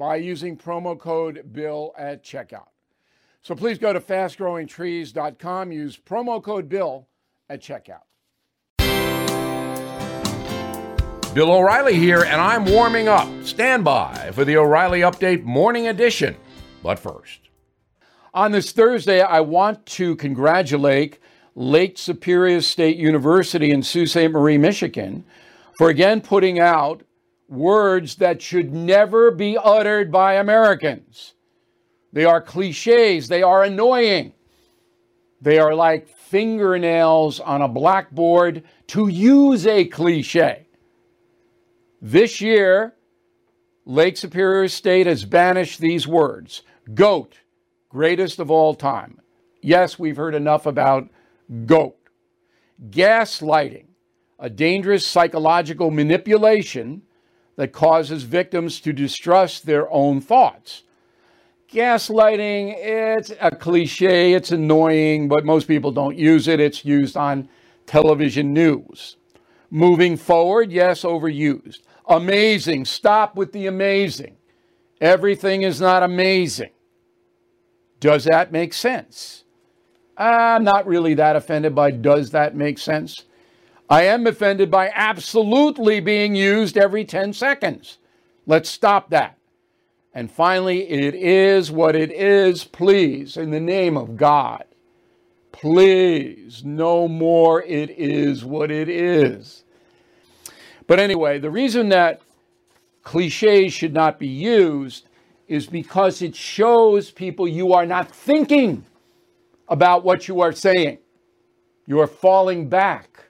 by using promo code BILL at checkout. So please go to fastgrowingtrees.com, use promo code BILL at checkout. Bill O'Reilly here, and I'm warming up. Stand by for the O'Reilly Update Morning Edition. But first, on this Thursday, I want to congratulate Lake Superior State University in Sault Ste. Marie, Michigan, for again putting out words that should never be uttered by Americans. They are cliches, they are annoying. They are like fingernails on a blackboard, to use a cliche. This year, Lake Superior State has banished these words GOAT, greatest of all time. Yes, we've heard enough about GOAT. Gaslighting, a dangerous psychological manipulation that causes victims to distrust their own thoughts. Gaslighting, it's a cliche, it's annoying, but most people don't use it. It's used on television news. Moving forward, yes, overused. Amazing, stop with the amazing. Everything is not amazing. Does that make sense? I'm not really that offended by does that make sense? I am offended by absolutely being used every 10 seconds. Let's stop that. And finally, it is what it is, please, in the name of God. Please, no more, it is what it is. But anyway, the reason that cliches should not be used is because it shows people you are not thinking about what you are saying. You are falling back